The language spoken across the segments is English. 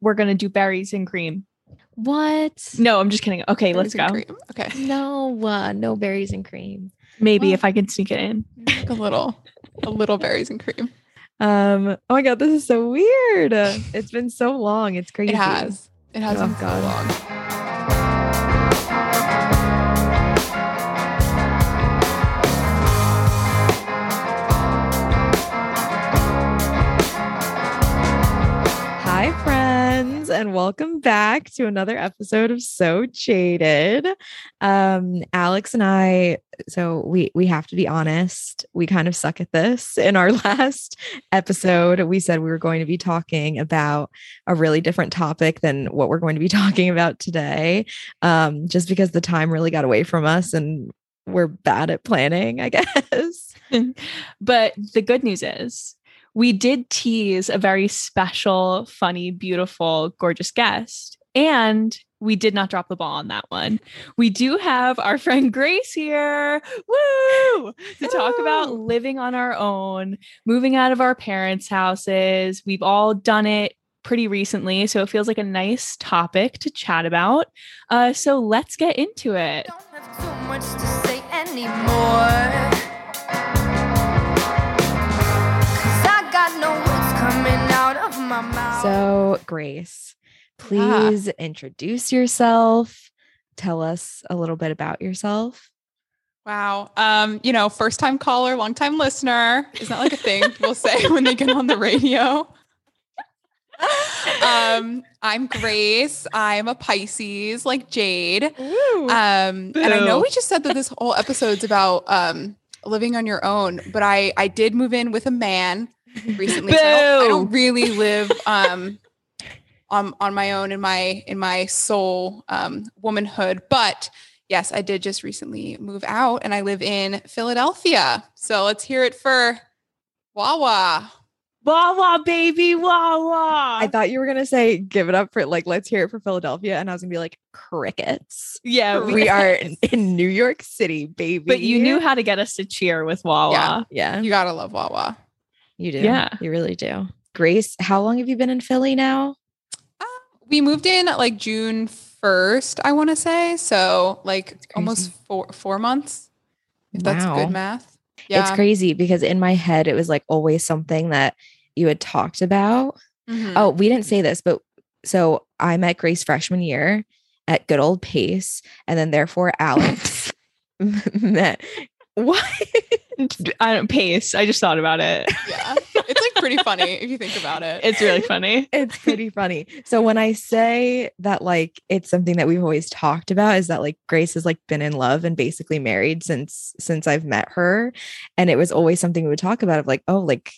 we're gonna do berries and cream. What? No, I'm just kidding. Okay, let's go. cream. Okay. No, uh, no berries and cream. Maybe Well- if I can sneak it in. Like a little, a little berries and cream. Um. Oh my god, this is so weird. It's been so long. It's crazy. It has. It has Oh, been so long. Friends, and welcome back to another episode of So Jaded. Um, Alex and I, so we we have to be honest, we kind of suck at this. In our last episode, we said we were going to be talking about a really different topic than what we're going to be talking about today. Um, just because the time really got away from us and we're bad at planning, I guess. But the good news is we did tease a very special, funny, beautiful, gorgeous guest. And we did not drop the ball on that one. We do have our friend Grace here. Woo! To talk about living on our own, moving out of our parents' houses. We've all done it pretty recently. So it feels like a nice topic to chat about. Uh, so let's get into it. So, Grace, Yeah. please introduce yourself. Tell us a little bit about yourself. Wow. Um, you know, first time caller, long time listener. Isn't that like a thing people say when they get on the radio? um, I'm Grace. I'm a Pisces, like Jade. Um, and I know we just said that this whole episode's about um living on your own, but I I did move in with a man recently. So I, don't, I don't really live um on on my own in my in my soul um womanhood, but yes, I did just recently move out and I live in Philadelphia. So let's hear it for Wawa. Wawa, baby, Wawa. I thought you were going to say, give it up for like, let's hear it for Philadelphia. And I was going to be like, crickets. yeah, we, We are in, in New York City, baby. but you knew how to get us to cheer with Wawa. Yeah. Yeah, You gotta love Wawa. You do. Yeah. You really do. Grace, how long have you been in Philly now? Uh, we moved in like June 1st, I want to say. So like almost four four months. If that's good math. Yeah. It's crazy because in my head, it was like always something that you had talked about. Mhm. Oh, we didn't say this, but so I met Grace freshman year at good old Pace, and then therefore Alex met. What? I don't pace. I just thought about it. yeah. It's like pretty funny if you think about it. It's really funny. it's pretty funny. So when I say that like it's something that we've always talked about is that like Grace has like been in love and basically married since since I've met her and it was always something we would talk about of like oh like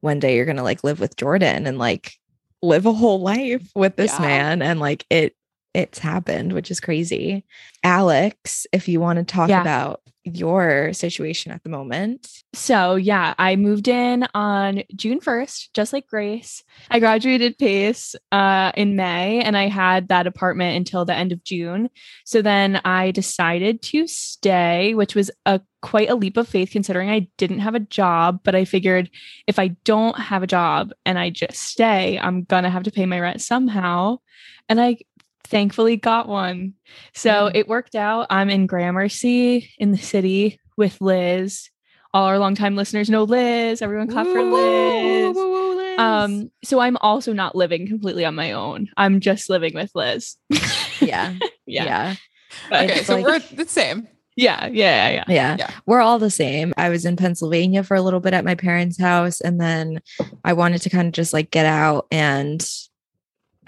one day you're going to like live with Jordan and like live a whole life with this Yeah. man and like it it's happened which is crazy. Alex, if you want to talk Yeah. about your situation at the moment. So yeah, I moved in on June 1st, just like Grace. I graduated Pace uh, in May and I had that apartment until the end of June. So then I decided to stay, which was a quite a leap of faith considering I didn't have a job, but I figured if I don't have a job and I just stay, I'm gonna have to pay my rent somehow. And I thankfully got one. So Mm. it worked out. I'm in Gramercy in the city with Liz. All our longtime listeners know Liz. Everyone clap for Liz. Liz. Um, so I'm also not living completely on my own. I'm just living with Liz. yeah. yeah. Yeah. Okay, it's so like- we're the same. yeah. Yeah. Yeah. Yeah. Yeah. We're all the same. I was in Pennsylvania for a little bit at my parents' house and then I wanted to kind of just like get out and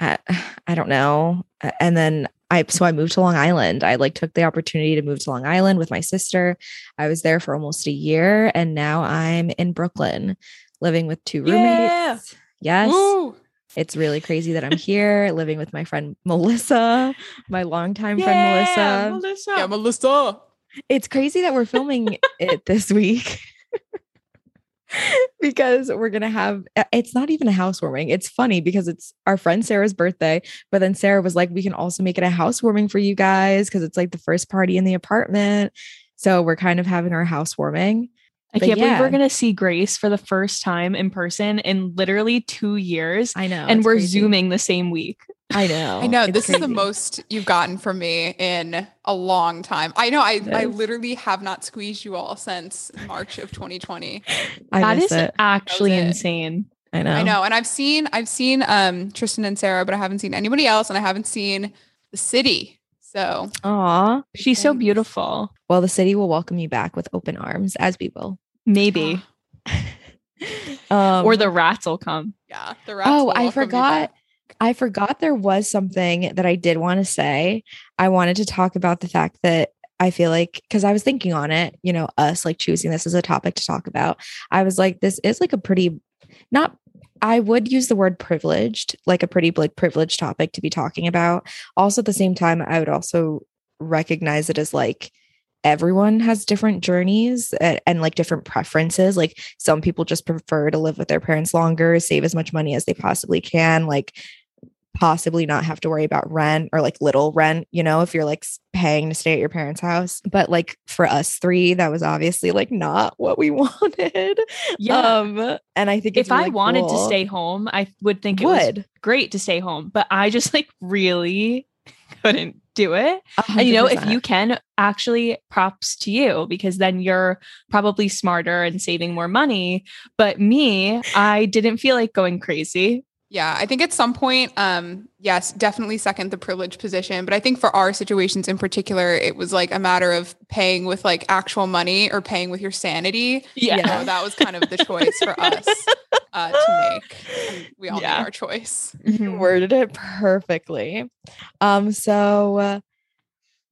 I, I don't know. And then I so I moved to Long Island. I like took the opportunity to move to Long Island with my sister. I was there for almost a year and now I'm in Brooklyn living with two roommates. Yeah. Yes. Woo. It's really crazy that I'm here living with my friend Melissa, my longtime friend Yeah, Melissa Melissa. Yeah, Melissa. it's crazy that we're filming it this week because we're gonna have uh, it's not even a housewarming. It's funny because it's our friend sarah's birthday but then sarah was like we can also make it a housewarming for you guys because it's like the first party in the apartment. So we're kind of having our housewarming I But can't believe we're going to see Grace for the first time in person in literally two years. I know. and we're crazy. zooming the same week. I know. I know it's this is the most you've gotten from me in a long time. I know I, I literally have not squeezed you all since March of 2020. I That miss is it. actually it. insane. I know. I know, and I've seen I've seen um Tristan and Sarah, but I haven't seen anybody else, and I haven't seen the city. So Aw. She's so beautiful. Well, the city will welcome you back with open arms, as we will. Maybe. Um, or the rats will come. yeah, the rats. Oh, will I forgot. I forgot there was something that I did want to say. I wanted to talk about the fact that I feel like because I was thinking on it, you know, us like choosing this as a topic to talk about. I was like, this is like a pretty not I would use the word privileged, like a pretty like privileged topic to be talking about. Also at the same time, I would also recognize it as like everyone has different journeys and, and like different preferences. Like some people just prefer to live with their parents longer, save as much money as they possibly can, like possibly not have to worry about rent or like little rent, you know, if you're like paying to stay at your parents' house. But like for us three, that was obviously like not what we wanted. Um, and I think if I really wanted to stay home, I would think it was would great to stay home, but I just like really couldn't do it. And you know, if you can, actually props to you because then you're probably smarter and saving more money. But me, I didn't feel like going crazy. Yeah, I think at some point, um, yes, definitely second the privileged position. But I think for our situations in particular, it was like a matter of paying with like actual money or paying with your sanity. Yeah. So that was kind of the choice for us uh, to make. And we all Yeah. made our choice. You worded it perfectly. Um, so uh,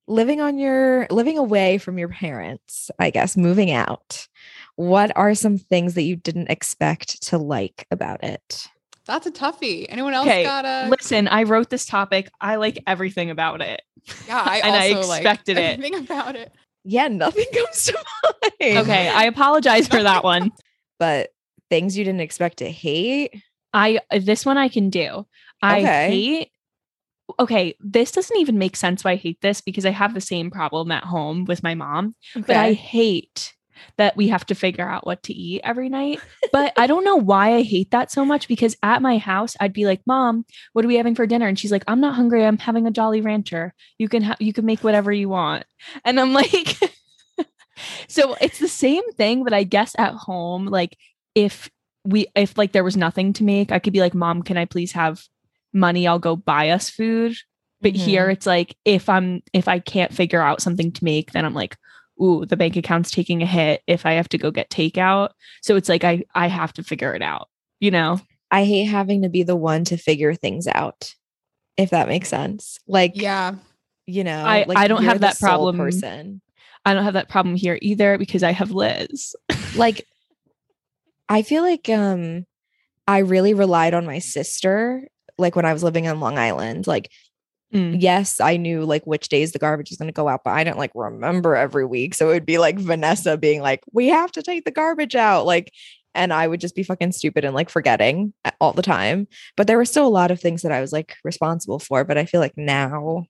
living on your living away from your parents, I guess, moving out. What are some things that you didn't expect to like about it? That's a toughie. Anyone else Okay, got a? Listen, I wrote this topic. I like everything about it. Yeah, I and I also like expected it. everything about it. Yeah, nothing comes to mind. Okay, I apologize for that one. but things you didn't expect to hate. I uh, this one I can do. I Okay. hate Okay, this doesn't even make sense why I hate this because I have the same problem at home with my mom, but I hate that we have to figure out what to eat every night. But I don't know why I hate that so much because at my house I'd be like, "Mom, what are we having for dinner?" And she's like, "I'm not hungry. I'm having a Jolly Rancher. You can ha- you can make whatever you want." And I'm like So it's the same thing, but I guess at home like if we if like there was nothing to make, I could be like, "Mom, can I please have money? I'll go buy us food." But Mhm. here it's like if I'm if I can't figure out something to make, then I'm like, ooh, the bank account's taking a hit if I have to go get takeout. So it's like I I have to figure it out, you know? I hate having to be the one to figure things out. If that makes sense. Like Yeah. you know, I- like I don't have that problem. person. I don't have that problem here either because I have Liz. like I feel like um I really relied on my sister like when I was living on Long Island. Like Mm. yes, I knew like which days the garbage was going to go out, but I didn't like remember every week. So it would be like Vanessa being like, "We have to take the garbage out." Like and I would just be fucking stupid and like forgetting all the time. But there were still a lot of things that I was like responsible for, but I feel like now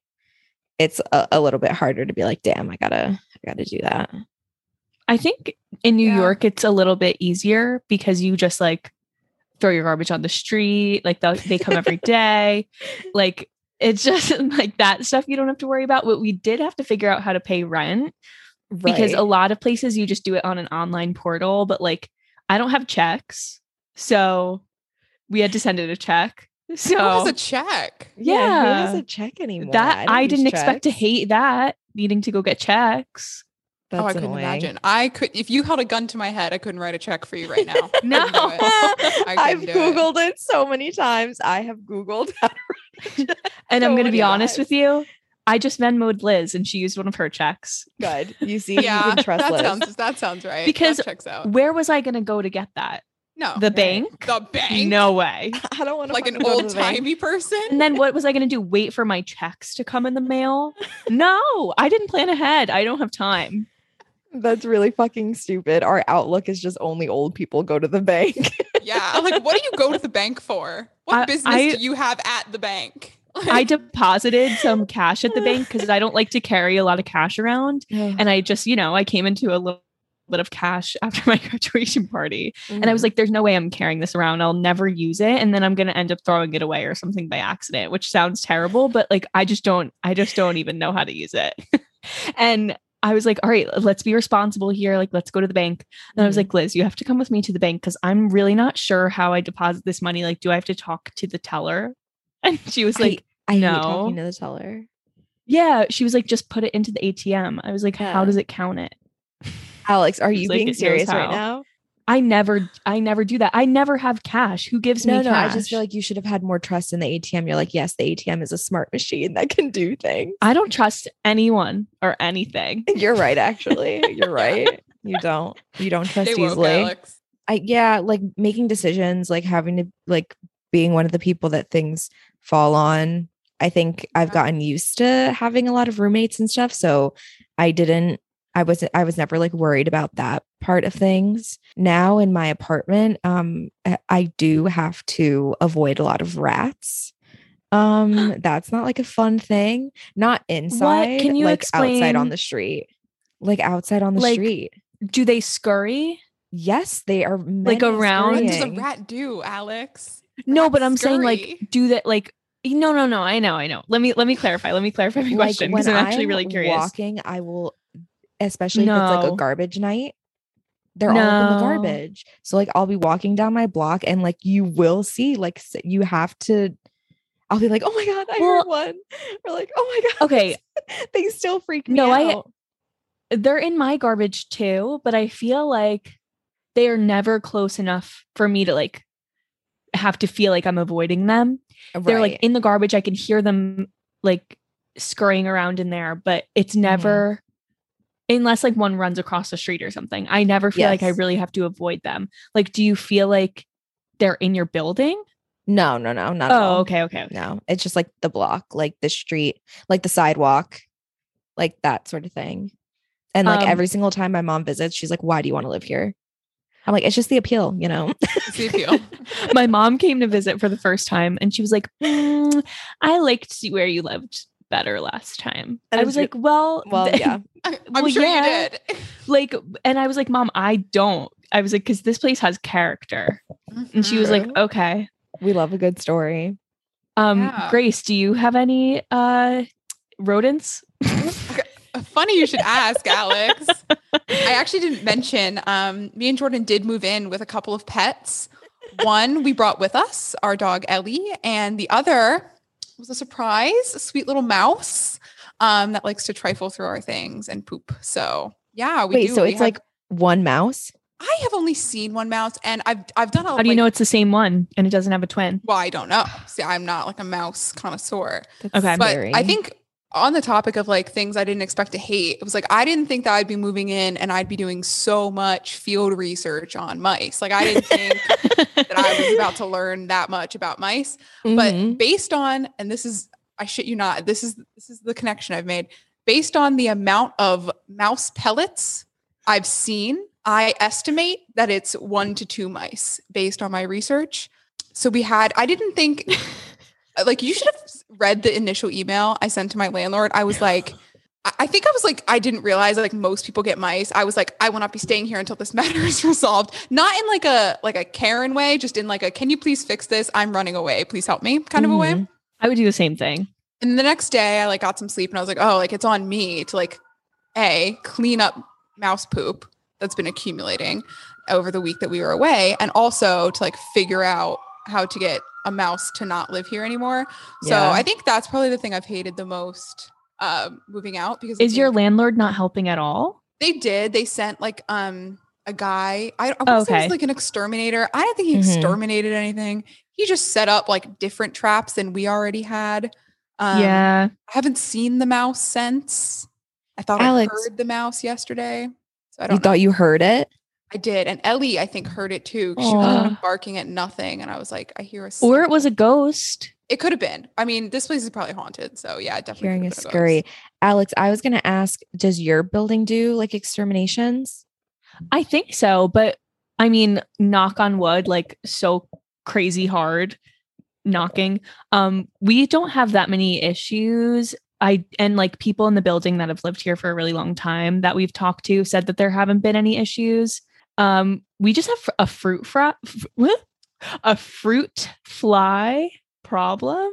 it's a, a little bit harder to be like, "Damn, I got to I got to do that." I think in New Yeah. York it's a little bit easier because you just like throw your garbage on the street, like they'll- they come every day. Like it's just like that stuff you don't have to worry about. But we did have to figure out how to pay rent because a lot of places you just do it on an online portal, but like I don't have checks. So we had to send it a check. So Who has a check? yeah, who yeah. has a check anymore? that don't I, didn't expect to hate that needing to go get checks. Oh, That's oh, I couldn't annoying. imagine. I could if you held a gun to my head, I couldn't write a check for you right now. No. Couldn't do it. I I've couldn't it. googled it. so many times. I have googled. how to write a check And so I'm going to be honest times. with you. I just Venmoed Liz and she used one of her checks. Good. You see, Yeah, you can trust that Liz. sounds that sounds right. Because that checks out. Where was I going to go to get that? No, The right. bank? the bank. No way. I don't want to like an old timey person. And then what was I going to do? Wait for my checks to come in the mail? No, I didn't plan ahead. I don't have time. That's really fucking stupid. Our outlook is just only old people go to the bank. Yeah, like what do you go to the bank for? What I- business I- do you have at the bank? I deposited some cash at the bank because I don't like to carry a lot of cash around. And I just, you know, I came into a little bit of cash after my graduation party. And I Mm. was like, there's no way I'm carrying this around. I'll never use it. And then I'm going to end up throwing it away or something by accident, which sounds terrible, but like, I just don't, I just don't even know how to use it. and I was like, all right, let's be responsible here. Like, let's go to the bank. And I was Mhm. like, Liz, you have to come with me to the bank because I'm really not sure how I deposit this money. Like, do I have to talk to the teller? And she was like, I no. talking to the teller. yeah. She was like, just put it into the ATM. I was like, how does it count it? Alex, are you like being serious right now? I never, I never do that. I never have cash. Who gives No, me no. cash? I just feel like you should have had more trust in the ATM. You're like, yes, the ATM is a smart machine that can do things. I don't trust anyone or anything. You're right, actually. You're right. You don't. You don't trust Stay woke, easily. Alex. I yeah, like making decisions, like having to like being one of the people that things fall on. I think I've gotten used to having a lot of roommates and stuff, so I didn't I was I was never like worried about that part of things. Now in my apartment, um I- I do have to avoid a lot of rats. Um that's not like a fun thing. Not inside, Can you like outside on the street. Like outside on the Like, street. Do they scurry? Yes, they are Like many around? What does a rat do, Alex? No, but I'm saying like, do that like no, no, no. I know, I know. Let me let me clarify. Let me clarify my question because I'm actually really curious. Walking, I will, especially if it's like a garbage night. They're all in the garbage. So like I'll be walking down my block and like you will see like you have to. I'll be like, oh my god, I Well- heard one. Or like, oh my god. Okay. they still freak me No, I- out. They're in my garbage too, but I feel like they are never close enough for me to like have to feel like I'm avoiding them. They're like in the garbage. I can hear them like scurrying around in there, but it's Mm-hmm. never unless like one runs across the street or something. I never feel like I really have to avoid them. Like, do you feel like they're in your building? no, no, no, not at Oh, all. okay, okay, okay. No, it's just like the block, like the street, like the sidewalk, like that sort of thing. And like Um, every single time my mom visits, she's like, "Why do you want to live here?" I'm like, "It's just the appeal, you know." It's the appeal. My mom came to visit for the first time and she was like, "Mm, I liked where you lived better last time. And I was re- like, well, well, yeah, I, I'm Well, sure yeah. you did. like, and I was like, mom, I don't. I was like, because this place has character. And she was like, okay. we love a good story. Um, Yeah. Grace, do you have any uh rodents? Uh, Funny you should ask, Alex. I actually didn't mention. Um, me and Jordan did move in with a couple of pets. One we brought with us, our dog Ellie, and the other was a surprise, a sweet little mouse um, that likes to trifle through our things and poop. So yeah, we Wait, do. so We it's have- like one mouse? I have only seen one mouse, and I've I've done a. How do you like- know it's the same one and it doesn't have a twin? Well, I don't know. See, I'm not like a mouse connoisseur. That's Okay. But scary. I think on the topic of like things I didn't expect to hate, it was like I didn't think that I'd be moving in and I'd be doing so much field research on mice. Like I didn't think that I was about to learn that much about mice. But Mhm. based on, and this is I shit you not, this is this is the connection I've made. Based on the amount of mouse pellets I've seen, I estimate that it's one to two mice based on my research. So we had, I didn't think like you should have read the initial email I sent to my landlord. I was like, I- think I was like, I didn't realize like most people get mice. I was like, I will not be staying here until this matter is resolved. Not in like a like a Karen way, just in like a can you please fix this? I'm running away. Please help me kind of a way. Mhm. I would do the same thing. And the next day I like got some sleep and I was like, oh, like it's on me to like A, clean up mouse poop that's been accumulating over the week that we were away, and also to like figure out how to get a mouse to not live here anymore. So Yeah. I think that's probably the thing I've hated the most um moving out because Is your landlord not helping at all? they did. They sent like um a guy. I, I Oh, want to say it okay. was like an exterminator. I don't think he Mhm. exterminated anything. He just set up like different traps than we already had. Um, yeah. I haven't seen the mouse since. I thought Alex. I heard the mouse yesterday. So I don't know. thought you heard it? I did. And Ellie, I think, heard it too. She was kind of barking at nothing. And I was like, I hear a Or it was a ghost. It could have been. I mean, this place is probably haunted. So yeah, definitely. Hearing a scurry. ghost. Alex, I was gonna ask, does your building do like exterminations? I think so, but I mean, knock on wood, like so crazy hard knocking. Um, we don't have that many issues I and like people in the building that have lived here for a really long time that we've talked to said that there haven't been any issues. Um, we just have a fruit fry, a fruit fly problem.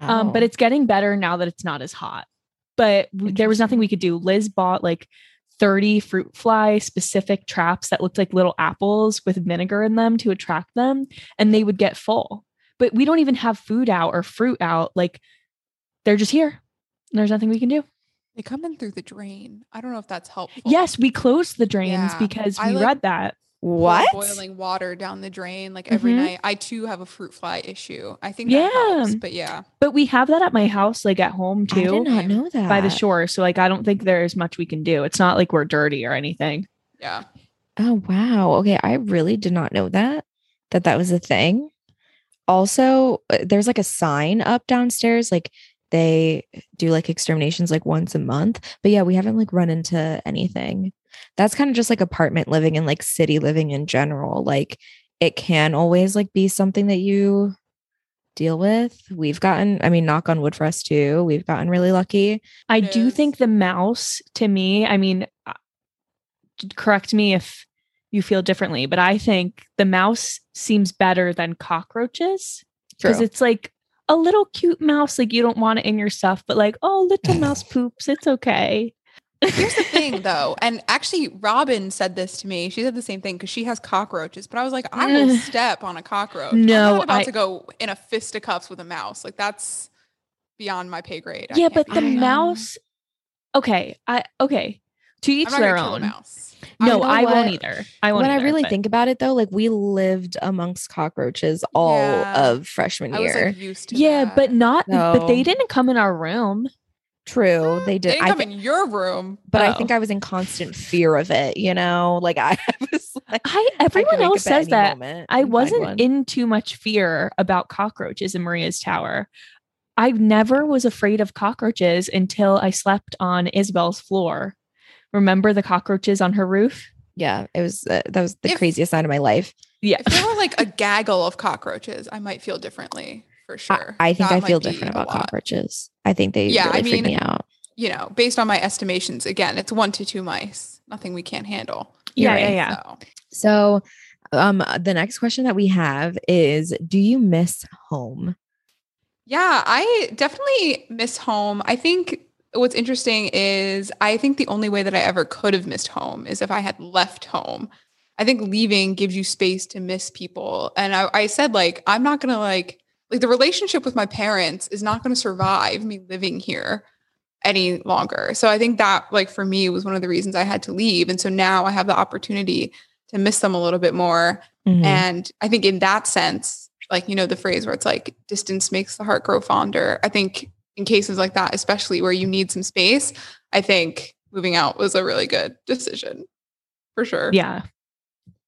Um, but Oh. it's getting better now that it's not as hot. But there was nothing we could do. Liz bought like 30 fruit fly specific traps that looked like little apples with vinegar in them to attract them, and they would get full. But we don't even have food out or fruit out. Like they're just here. There's nothing we can do. They come in through the drain. I don't know if that's helpful. Yes, we closed the drains Yeah, because we like- read that. What? boiling water down the drain like every Mhm. night. I too have a fruit fly issue. I think that Yeah. helps, but yeah. But we have that at my house, like at home too. I did not know that. by the shore. So like I don't think there's much we can do. It's not like we're dirty or anything. Yeah. Oh wow. Okay, I really did not know that that that was a thing. Also, uh, there's like a sign up downstairs like they do like exterminations like once a month. But yeah, we haven't like run into anything. That's kind of just like apartment living and like city living in general. Like it can always like be something that you deal with. We've gotten, I mean, knock on wood for us too. We've gotten really lucky. I do think the mouse to me, I mean, uh, correct me if you feel differently, but I think the mouse seems better than cockroaches because it's like a little cute mouse. Like you don't want it in your stuff, but like, oh, little mouse poops. It's okay. Here's the thing though, and actually Robin said this to me. She said the same thing because she has cockroaches. But I was like, I will step on a cockroach. No, I'm not about I- to go in a fisticuffs with a mouse. Like that's beyond my pay grade. Yeah, but the mouse. Okay, I okay. To each their gonna kill a own. mouse. No, You know I won't what? either. I won't. when I really but- think about it though, like we lived amongst cockroaches all Yeah. of freshman I was year. like used to yeah, that. but not. But they didn't come in our room. True, they they did. didn't I come thi- in your room. but I Oh. think I was in constant fear of it. You know, like I was like, I I everyone could wake else says that. moment I wasn't in too much fear about cockroaches in Maria's tower. I never was afraid of cockroaches until I slept on Isabel's floor. Remember the cockroaches on her roof? Yeah, it was uh, that was the If- craziest night of my life. Yeah. If there were like a gaggle of cockroaches, I might feel differently for sure. I think That I feel different about cockroaches. I think they Yeah, really I freak mean, me out. You know, based on my estimations, again, it's one to two mice. Nothing we can't handle. Yeah, You're yeah, yeah. So So, um, the next question that we have is: Do you miss home? Yeah, I definitely miss home. I think what's interesting is I think the only way that I ever could have missed home is if I had left home. I think leaving gives you space to miss people. And I, I said, like, I'm not going to like, like the relationship with my parents is not going to survive me living here any longer. So I think that, like, for me, was one of the reasons I had to leave. And so now I have the opportunity to miss them a little bit more. Mhm. And I think in that sense, like, you know, the phrase where it's like distance makes the heart grow fonder. I think in cases like that, especially where you need some space, I think moving out was a really good decision for sure. Yeah.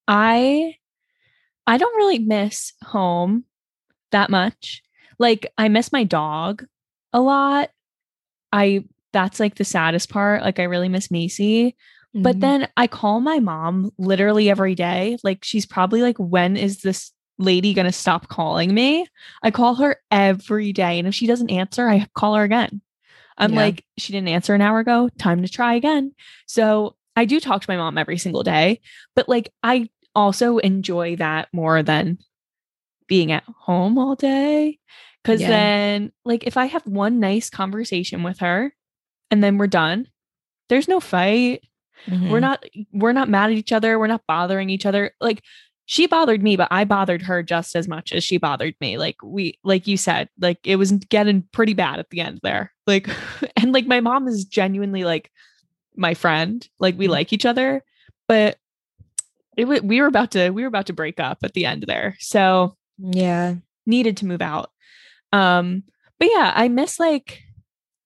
I I don't really miss home that much. Like I miss my dog a lot. I that's like the saddest part. Like I really miss Macy. But Mhm. then I call my mom literally every day. Like she's probably like, when is this lady going to stop calling me? I call her every day. And if she doesn't answer, I call her again. I'm Yeah. like, she didn't answer an hour ago. Time to try again. So I do talk to my mom every single day. But like, I also enjoy that more than being at home all day. Cause Yeah. then, like, if I have one nice conversation with her and then we're done, there's no fight we're Mhm. not we're not mad at each other we're not bothering each other like she bothered me but i bothered her just as much as she bothered me like we like you said like it was getting pretty bad at the end there like and like my mom is genuinely like my friend like we Mhm. like each other but it we were about to we were about to break up at the end there so yeah. needed to move out. Um, but yeah, I miss like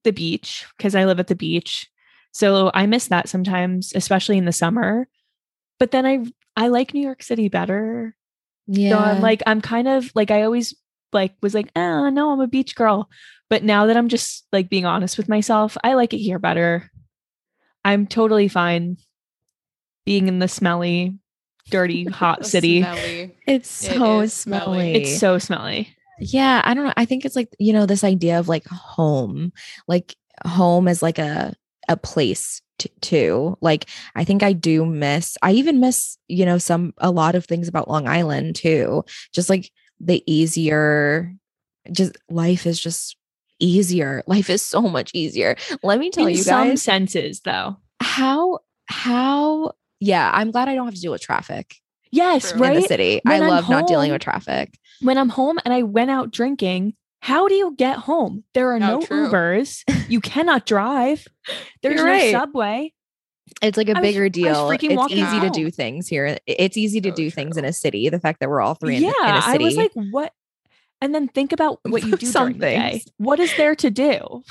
the beach because I live at the beach. So I miss that sometimes, especially in the summer. But then I I like New York City better. Yeah. So I'm like I'm kind of like I always like was like, oh no, I'm a beach girl. But now that I'm just like being honest with myself, I like it here better. I'm totally fine being in the smelly, dirty, hot city. Smelly. it's so is smelly. smelly. It's so smelly. Yeah, I don't know. I think it's like, you know, this idea of like home. Like home is like a a place t- too. Like I think I do miss I even miss, you know, some a lot of things about Long Island too. Just like the easier just life is just easier. Life is so much easier. Let me tell In you some senses, though. how how yeah, I'm glad I don't have to deal with traffic Yes, True. in the city. When I love not dealing with traffic. When I'm home and I went out drinking, how do you get home? There are No, no. Ubers. You cannot drive. There's no subway. It's like a I bigger was deal. It's easy to do things here. It's easy to So do things in a city. The fact that we're all three in, yeah, in a I city. was like, what? And then think about what you do Some during the day. What is there to do?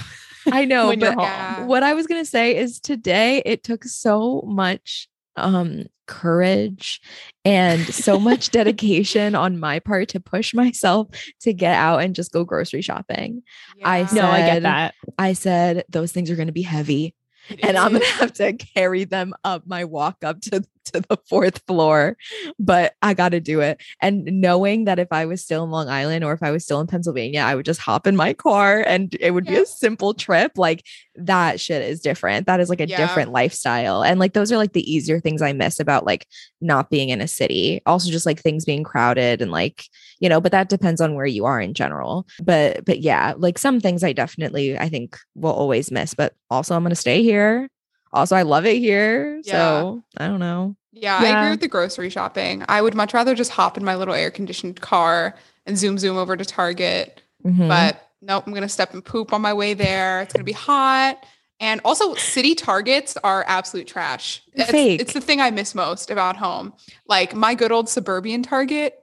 I know, but. What I was gonna say is today it took so much um courage and so much dedication on my part to push myself to get out and just go grocery shopping. I Yeah, No, I get that. I said those things are gonna be heavy. And I'm gonna have to carry them up my walk up to, to the fourth floor. But I gotta do it. And knowing that if I was still in Long Island or if I was still in Pennsylvania, I would just hop in my car and it would be a simple trip. Like that shit is different. That is like a Yeah. different lifestyle. And like those are like the easier things I miss about like not being in a city. Also just like things being crowded and like, you know, but that depends on where you are in general. But but yeah, like some things I definitely I think will always miss, but also I'm gonna stay here. Also, I love it here. Yeah. So I don't know. Yeah, I agree with the grocery shopping. I would much rather just hop in my little air conditioned car and zoom zoom over to Target. Mhm. But nope, I'm gonna step and poop on my way there. It's gonna be hot. And also, city targets are absolute trash. It's, Fake. it's the thing I miss most about home. Like my good old suburban Target,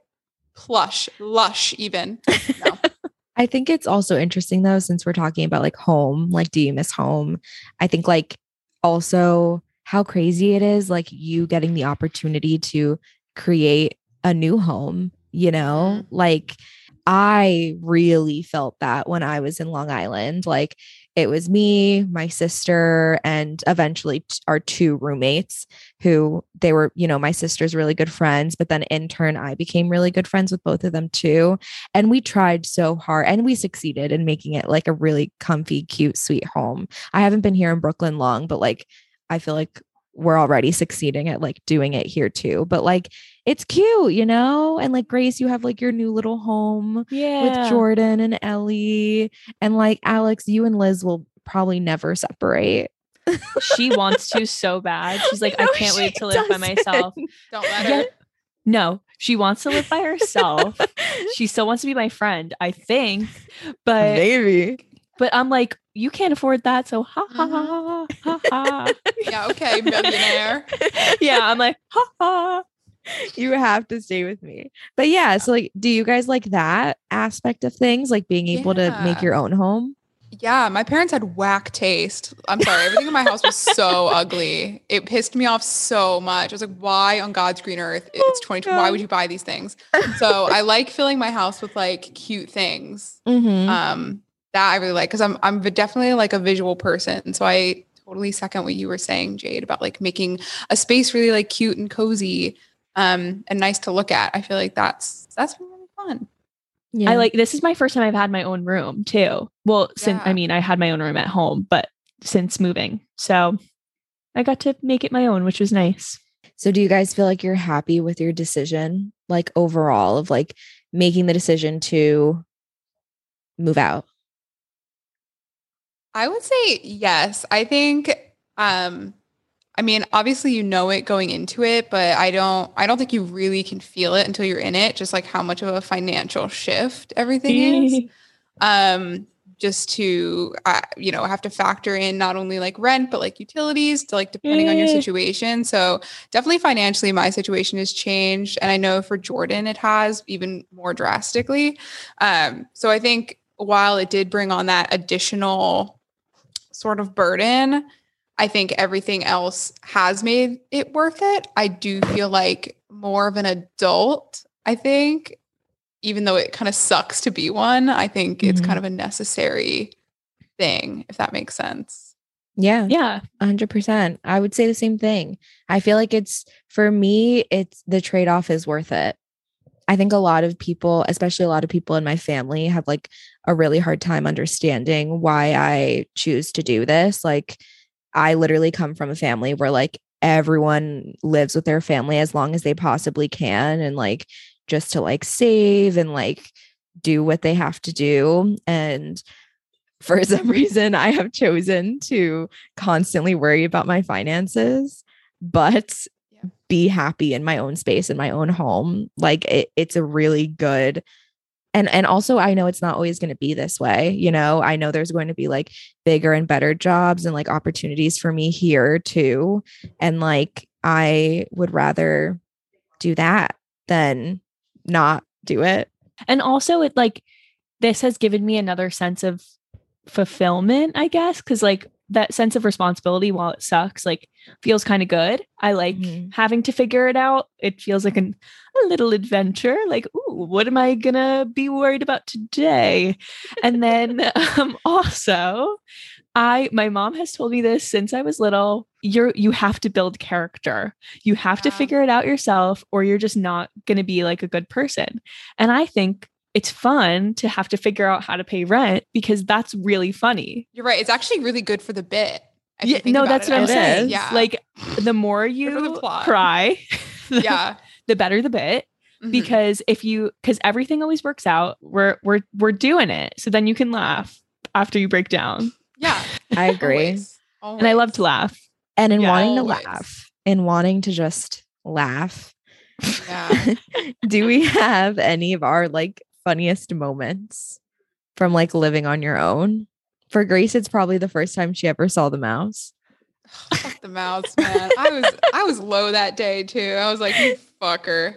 plush, lush, even. No. I think it's also interesting though, since we're talking about like home, like, do you miss home? I think like also how crazy it is, like you getting the opportunity to create a new home, you know? Mm-hmm. Like I really felt that when I was in Long Island. Like it was me, my sister, and eventually t- our two roommates who they were, you know, my sister's really good friends. But then in turn, I became really good friends with both of them too. And we tried so hard and we succeeded in making it like a really comfy, cute, sweet home. I haven't been here in Brooklyn long, but like I feel like we're already succeeding at like doing it here too. But like it's cute, you know? And like Grace, you have like your new little home Yeah. with Jordan and Ellie. And like Alex, you and Liz will probably never separate. she wants to so bad. She's like, I can't wait to live by myself. Don't let Yeah. her. No, she wants to live by herself. she still wants to be my friend, I think. But Maybe. but I'm like, you can't afford that. So ha ha Mhm. ha ha ha. Yeah, okay, millionaire. yeah, I'm like, ha ha. you have to stay with me. But yeah, so like, do you guys like that aspect of things, like being able to make your own home? Yeah, my parents had whack taste. I'm sorry, everything in my house was so ugly. It pissed me off so much. I was like, why on God's green earth? It's 20. Why would you buy these things? So I like filling my house with like cute things. Mm-hmm. Um, that I really like because I'm I'm definitely like a visual person. So I totally second what you were saying, Jade, about like making a space really like cute and cozy, um, and nice to look at. I feel like that's that's been really fun. yeah. I like this is my first time I've had my own room too. Well, since I mean I had my own room at home, but since moving. So I got to make it my own, which was nice. So do you guys feel like you're happy with your decision, like overall, of like making the decision to move out? I would say yes. I think um I mean obviously you know it going into it, but I don't I don't think you really can feel it until you're in it just like how much of a financial shift everything is. Um just to uh, you know have to factor in not only like rent but like utilities to like depending on your situation. So definitely financially my situation has changed and i know for jordan it has even more drastically. Um so i think while it did bring on that additional sort of burden i think everything else has made it worth it i do feel like more of an adult i think even though it kind of sucks to be one i think it's Mhm. kind of a necessary thing if that makes sense Yeah. yeah. 100%. I would say the same thing. I feel like it's for me, it's the trade off is worth it. I think a lot of people, especially a lot of people in my family, have like a really hard time understanding why I choose to do this. Like, I literally come from a family where like everyone lives with their family as long as they possibly can and like just to like save and like do what they have to do. And for some reason, I have chosen to constantly worry about my finances, but be happy in my own space in my own home. Like it, it's a really good and and also I know it's not always going to be this way, you know. I know there's going to be like bigger and better jobs and like opportunities for me here too. And like I would rather do that than not do it. And also it like this has given me another sense of fulfillment, I guess, cuz like that sense of responsibility while it sucks like feels kind of good. I like Mhm. having to figure it out. It feels like an, a little adventure. Like, ooh, what am I going to be worried about today? And then um also I my mom has told me this since I was little. You're you have to build character. You have to figure it out yourself or you're just not going to be like a good person. And I think it's fun to have to figure out how to pay rent because that's really funny. You're right. It's actually really good for the bit. Yeah, no, that's it. what I'm It saying. is. Yeah. Like the more for the you cry, the, yeah. the better the bit. Mhm. Because if you because everything always works out, we're we're we're doing it. So then you can laugh after you break down. yeah. I agree. Always. And I love to laugh. And in Yeah. wanting Always. to laugh, in wanting to just laugh, Yeah. do we have any of our like funniest moments from like living on your own? For Grace, it's probably the first time she ever saw the mouse. Fuck the mouse, man. I was I was low that day too. I was like, you fucker.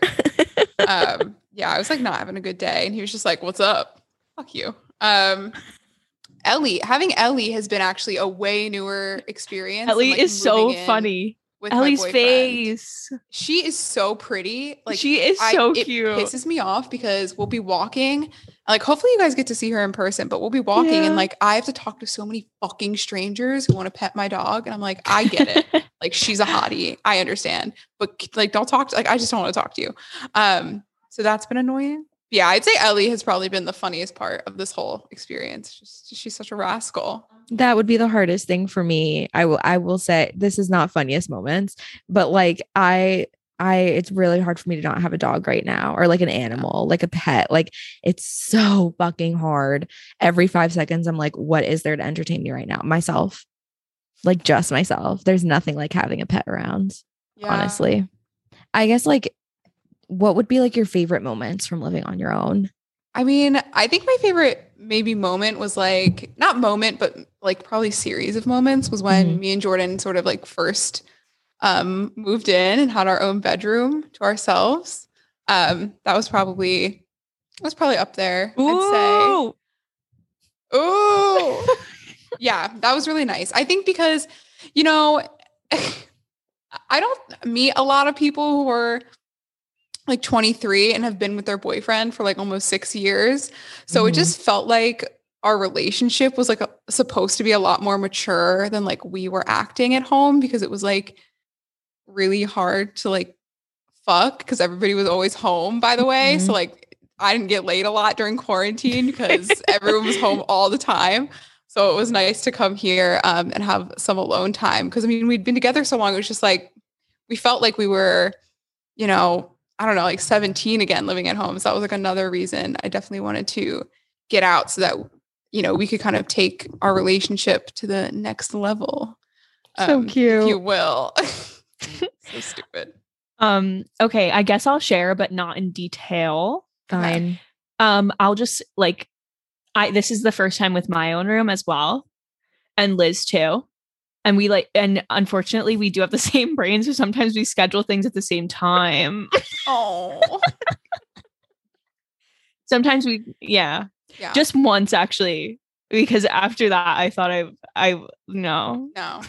Um, yeah, I was like not having a good day. And he was just like, What's up? Fuck you. Um Ellie, having Ellie has been actually a way newer experience. than, Ellie like, is so in funny. With Ellie's face. She is so pretty. Like she is I- so it cute. pisses me off because we'll be walking. Like, hopefully, you guys get to see her in person, but we'll be walking Yeah. and like I have to talk to so many fucking strangers who want to pet my dog, and I'm like, I get it. like, she's a hottie, I understand, but like, don't talk. To, like, I just don't want to talk to you. Um, so that's been annoying. Yeah, I'd say Ellie has probably been the funniest part of this whole experience. Just she's such a rascal. That would be the hardest thing for me. I will I will say this is not funniest moments, but like I I it's really hard for me to not have a dog right now or like an animal, like a pet. Like it's so fucking hard. Every 5 seconds I'm like what is there to entertain me right now? Myself. Like just myself. There's nothing like having a pet around, Yeah. honestly. I guess like what would be like your favorite moments from living on your own? I mean, I think my favorite maybe moment was like not moment, but like probably series of moments was when Mhm. me and Jordan sort of like first um moved in and had our own bedroom to ourselves. Um that was probably that was probably up there. I'd say. Ooh. yeah, that was really nice. I think because, you know, I don't meet a lot of people who are like 23 and have been with their boyfriend for like almost six years. So it Mhm. just felt like our relationship was like a, supposed to be a lot more mature than like we were acting at home because it was like really hard to like fuck because everybody was always home, by the way. So Mhm. like I didn't get laid a lot during quarantine because everyone was home all the time. So it was nice to come here um, and have some alone time because I mean we'd been together so long. It was just like we felt like we were, you know, I don't know, like 17 again, living at home. So that was like another reason I definitely wanted to get out so that you know we could kind of take our relationship to the next level. So if you will. so stupid. Um, okay, I guess I'll share, but not in detail. Fine. Um, I'll just like I this is the first time with my own room as well. And Liz too. And we like and unfortunately we do have the same brain, so sometimes we schedule things at the same time. Oh, sometimes we yeah. yeah. Just once actually. Because after that I thought I I no. no.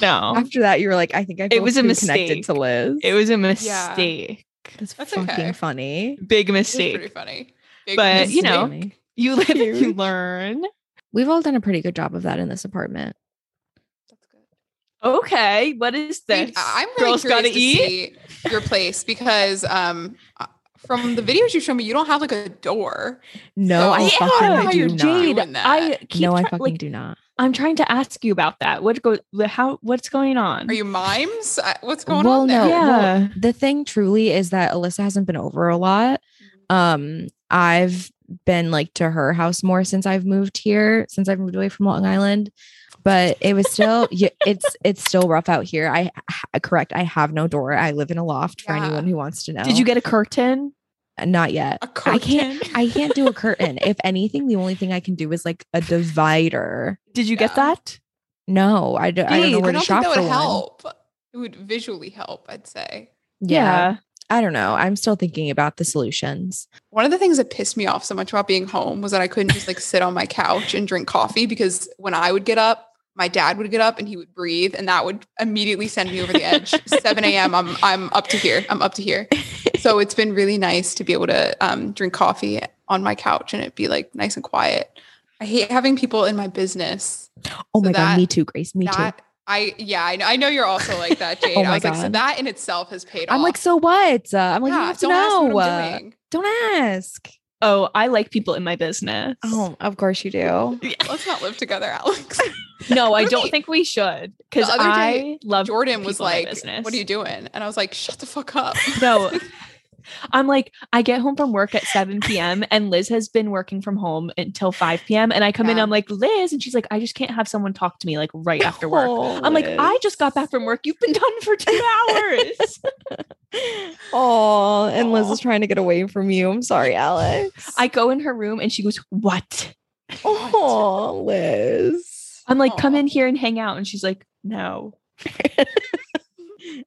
No. After that, you were like, I think I feel was a too connected mistake. to Liz. It was a mistake. That's, That's fucking okay. funny. Big mistake was pretty funny. Big But, you know. You live you learn. We've all done a pretty good job of that in this apartment. That's good. Okay, what is this? I- I'm really Girls gotta to eat. see your place because um uh, from the videos you show me, you don't have like a door. No, So- I Yeah, fucking you're do not. Jade. Jade, doing that. I keep No, I fucking like, do not. I'm trying to ask you about that. What go how what's going on? Are you mimes? What's going well, on there? no. Yeah. Well, the thing truly is that Alyssa hasn't been over a lot. Um, I've been like to her house more since I've moved here, since I've moved away from Long Island. But it was still, yeah, it's it's still rough out here. I correct. I have no door. I live in a loft for Yeah. anyone who wants to know. Did you get a curtain? Uh, not yet. A I curtain. can't. I can't do a curtain. if anything, the only thing I can do is like a divider. Did you get that? No, I, do, I don't know I where don't to shop think that for would one. help. It would visually help, I'd say. yeah, I don't know. I'm still thinking about the solutions. One of the things that pissed me off so much about being home was that I couldn't just like sit on my couch and drink coffee because when I would get up, my dad would get up and he would breathe, and that would immediately send me over the edge. 7 a.m. I'm I'm up to here. I'm up to here. So it's been really nice to be able to um, drink coffee on my couch and it be like nice and quiet. I hate having people in my business. Oh So my god, me too, Grace. Me too. That I yeah, I know, I know you're also like that, Jade. Oh I my was like, so that in itself has paid off. I'm like, so what? Uh, I'm like, you have to don't ask what Uh, I'm doing. Don't ask. Oh, I like people in my business. Oh, of course you do. Yeah. Let's not live together, Alex. no, I don't think we should because other I love Jordan was people in my like, "What are you doing?" And I was like, "Shut the fuck up." No. I'm like, I get home from work at 7 p.m. and Liz has been working from home until 5 p.m. And I come in, Yeah. I'm like, Liz, and she's like, I just can't have someone talk to me like right after work. Oh, I'm like, I just got back from work. You've been done for two hours. Oh, and Liz is trying to get away from you. I'm sorry, Alex. I go in her room and she goes, What? oh, Liz. I'm like, come in here and hang out. And she's like, No.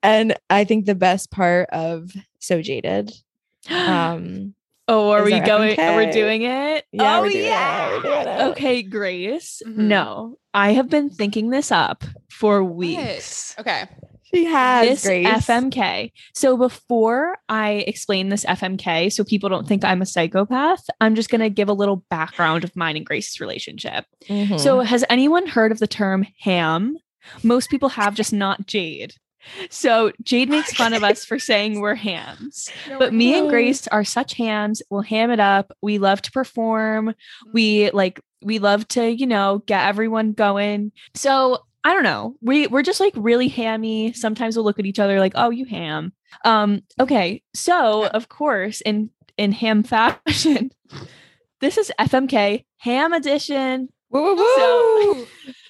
And I think the best part of So Jaded. Um, oh, are we our going? We're doing it? Yeah, oh, we're doing it, yeah. we're doing it. Okay, Grace. Mhm. No, I have been thinking this up for weeks. Okay. she has this Grace. FMK. So before I explain this FMK, so people don't think I'm a psychopath, I'm just going to give a little background of mine and Grace's relationship. Mhm. So, has anyone heard of the term ham? Most people have, just not Jade. So, Jade makes fun of us for saying we're hams. But me and. Grace are such hams. We'll ham it up. We love to perform. We like we love to, you know, get everyone going. So I don't know. We we're just like really hammy. Sometimes we'll look at each other like, oh, you ham. Um, okay. So of course, in in ham fashion, this is FMK ham edition. woo, woo, woo. So-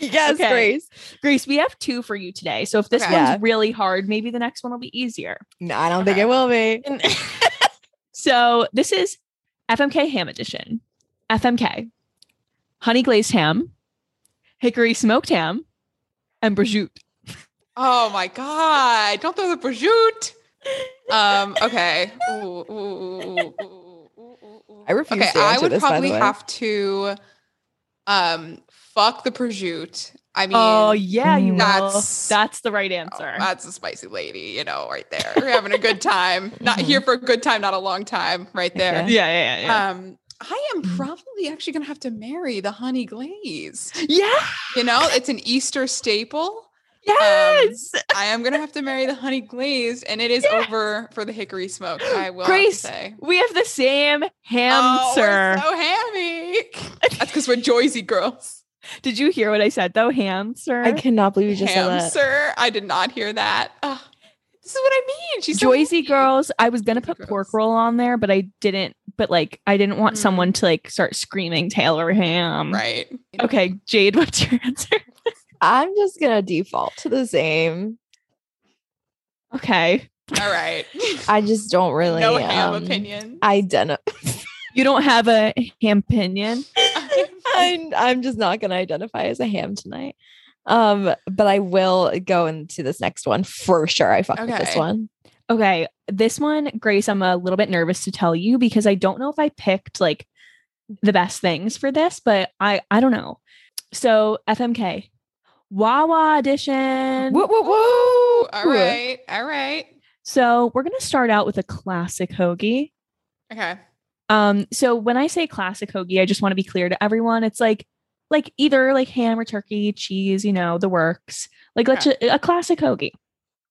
yes, Okay. Grace. Grace, we have two for you today. So if this Okay. one's really hard, maybe the next one will be easier. No, I don't think it will be. So this is FMK ham edition. FMK, honey glazed ham, hickory smoked ham, and prosciutto. Oh my god! Don't throw the prosciutto. Um. Okay. Ooh, ooh, ooh, ooh, ooh, ooh, ooh, ooh. I refuse Okay, to I would this, probably have to, um, fuck the prosciutto. I mean, oh yeah, you will. that's- That's the right oh, answer. that's a spicy lady, you know, right there. We're having a good time. Not here for a good time, not a long time, right there. Yeah. yeah, yeah, yeah. Yeah. Um, I am probably actually gonna have to marry the honey glazed. yeah. You know, it's an Easter staple. Yes. I am gonna have to marry the honey glazed, and it is over for the hickory smoke. I will Grace, have to say. we have the same ham, oh, sir. we're so hammy. That's because we're Joyzy girls. Did you hear what I said though? Ham, sir. I cannot believe you just said Ham, that. sir. I did not hear that. Ugh. this is what I mean. She's so Joyzy hammy. girls. I was gonna put girls. pork roll on there, but I didn't. But like, I didn't want Mm. someone to like start screaming Taylor ham. Right. Okay, Jade, what's your answer? I'm just gonna default to the same. Okay. All right. I just don't really no ham um, opinion. Identify. You don't have a ham opinion. I'm I'm just not gonna identify as a ham tonight. Um, but I will go into this next one for sure. I fuck with this one. Okay, this one, Grace, I'm a little bit nervous to tell you because I don't know if I picked like the best things for this, but I I don't know. So FMK, Wawa edition. Woo woo woo! all right. All right. So we're gonna start out with a classic hoagie. Okay. Um, so when I say classic hoagie, I just want to be clear to everyone. It's like like either like ham or turkey, cheese, you know, the works. Like let's Okay. ju- a classic hoagie.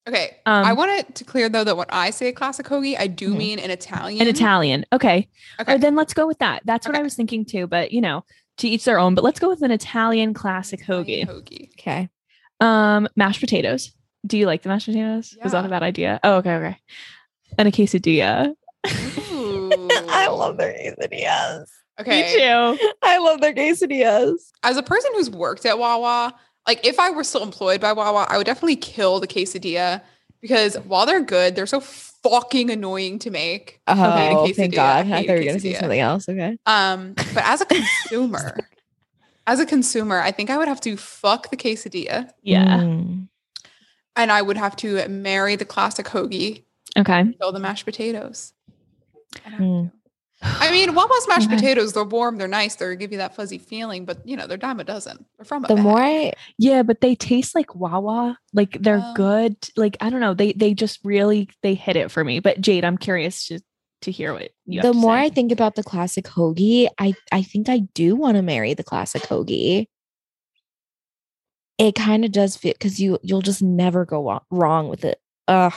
Okay. Um, I want it to clear though that when I say classic hoagie, I do Mhm. mean an Italian. An Italian. Okay. Okay. Or then let's go with that. That's what I was thinking too. But you know, to each their own. But let's go with an Italian classic Italian hoagie. hoagie. Okay. Um, mashed potatoes. Do you like the mashed potatoes? Was that Yeah. a bad idea? Oh, okay, okay. And a quesadilla. Ooh. I love their quesadillas. Okay. Me too. I love their quesadillas. As a person who's worked at Wawa, like if I were still employed by Wawa, I would definitely kill the quesadilla because while they're good, they're so fucking annoying to make. Oh, quesadilla. thank God. I I hate thought you were going to say something else. Okay. Um, but as a consumer, as a consumer, I think I would have to fuck the quesadilla Yeah. Mm. and I would have to marry the classic hoagie, Okay. kill the mashed potatoes. I'd have Mm. I mean, Wawa's mashed potatoes, they're warm, they're nice, they give you that fuzzy feeling, but you know, they're dime a dozen. They're from a The bag. more I, Yeah, but they taste like Wawa. Like they're Oh. good. Like I don't know. They they just really they hit it for me. But Jade, I'm curious to to hear what you. the to more say. I think about the classic hoagie, I I think I do want to marry the classic hoagie. It kind of does fit because you you'll just never go wrong with it. Ugh,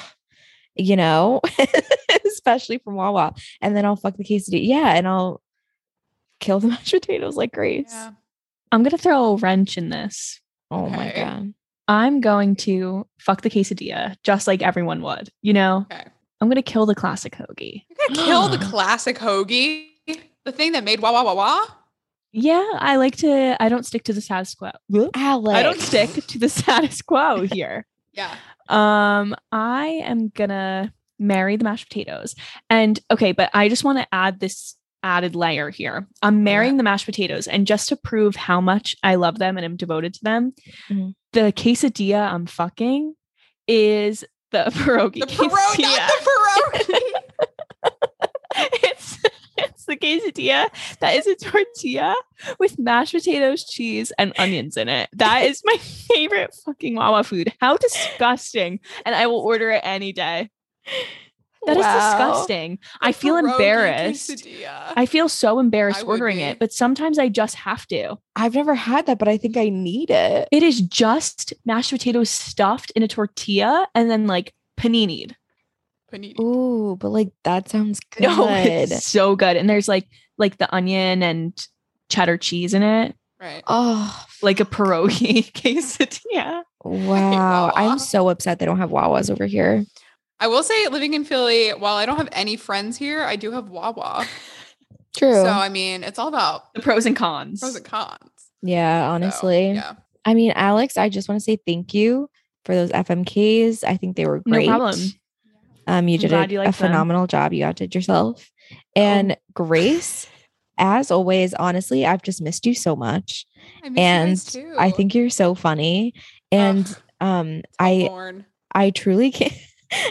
you know, especially from Wawa. And then I'll fuck the quesadilla. Yeah, and I'll kill the mashed potatoes like Grace. Yeah. I'm gonna throw a wrench in this. Oh my god. I'm going to fuck the quesadilla just like everyone would. You know, Okay. I'm gonna kill the classic hoagie. You're gonna kill the classic hoagie, the thing that made Wawa Wawa. Yeah, I like to. I don't stick to the status quo. Alex. I don't stick to the status quo here. Yeah. Um, I am gonna marry the mashed potatoes. And okay, but I just want to add this added layer here. I'm marrying the mashed potatoes, and just to prove how much I love them and am devoted to them, Mhm. the quesadilla I'm fucking is the pierogi. The pierogi, not the pierogi. it's it's the quesadilla that is a tortilla with mashed potatoes, cheese, and onions in it. That is my favorite fucking Wawa food. How disgusting! And I will order it any day. That is Wow. disgusting. I feel embarrassed. quesadilla. I feel so embarrassed ordering be. it, but sometimes I just have to. I've never had that, but I think I need it. It is just mashed potatoes stuffed in a tortilla and then like paninied. Panini. Ooh, but like that sounds good. No, it's so good. And there's like like the onion and cheddar cheese in it, Right. Oh like a pierogi quesadilla. wow. I'm so upset they don't have Wawas over here. I will say, living in Philly, while I don't have any friends here, I do have Wawa. True. So I mean, it's all about The pros and cons. pros and cons. yeah, So, honestly. yeah. I mean, Alex, I just want to say thank you for those FMKs. I think they were great. No problem. Um, you I'm did a, you a liked them. phenomenal job. You outdid yourself. And Grace, as always, honestly, I've just missed you so much. I miss you and guys too. I think you're so funny. And Ugh, um, I born. I truly can't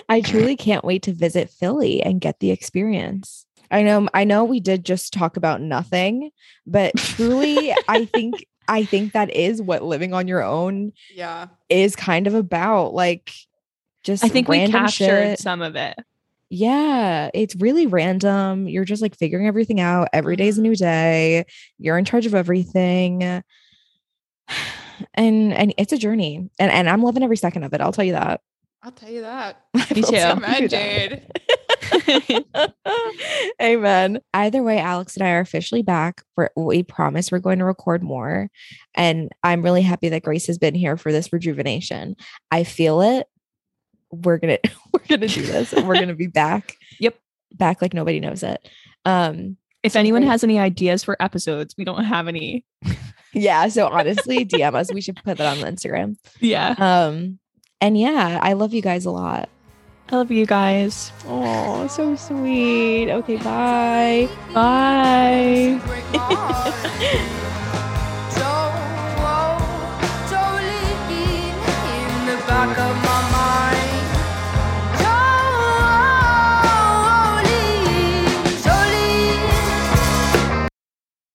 I truly can't wait to visit Philly and get the experience. I know I know we did just talk about nothing, but truly I think I think that is what living on your own Yeah. is kind of about. Like just I think we captured shit. some of it. Yeah, it's really random. You're just like figuring everything out. Every day's a new mm-hmm. day. You're in charge of everything. And and it's a journey. And and I'm loving every second of it. I'll tell you that. I'll tell you that. Me too. Come on, you that. Jade. Amen. Either way, Alex and I are officially back. For we promise we're going to record more, and I'm really happy that Grace has been here for this rejuvenation. I feel it. We're gonna we're gonna do this. We're gonna be back. Yep. back like nobody knows it. Um, If anyone has any ideas for episodes, we don't have any. yeah. So honestly, DM us. We should put that on the Instagram. Yeah. Um, and yeah, I love you guys a lot. I love you guys. Oh, so sweet. Okay, bye. Bye.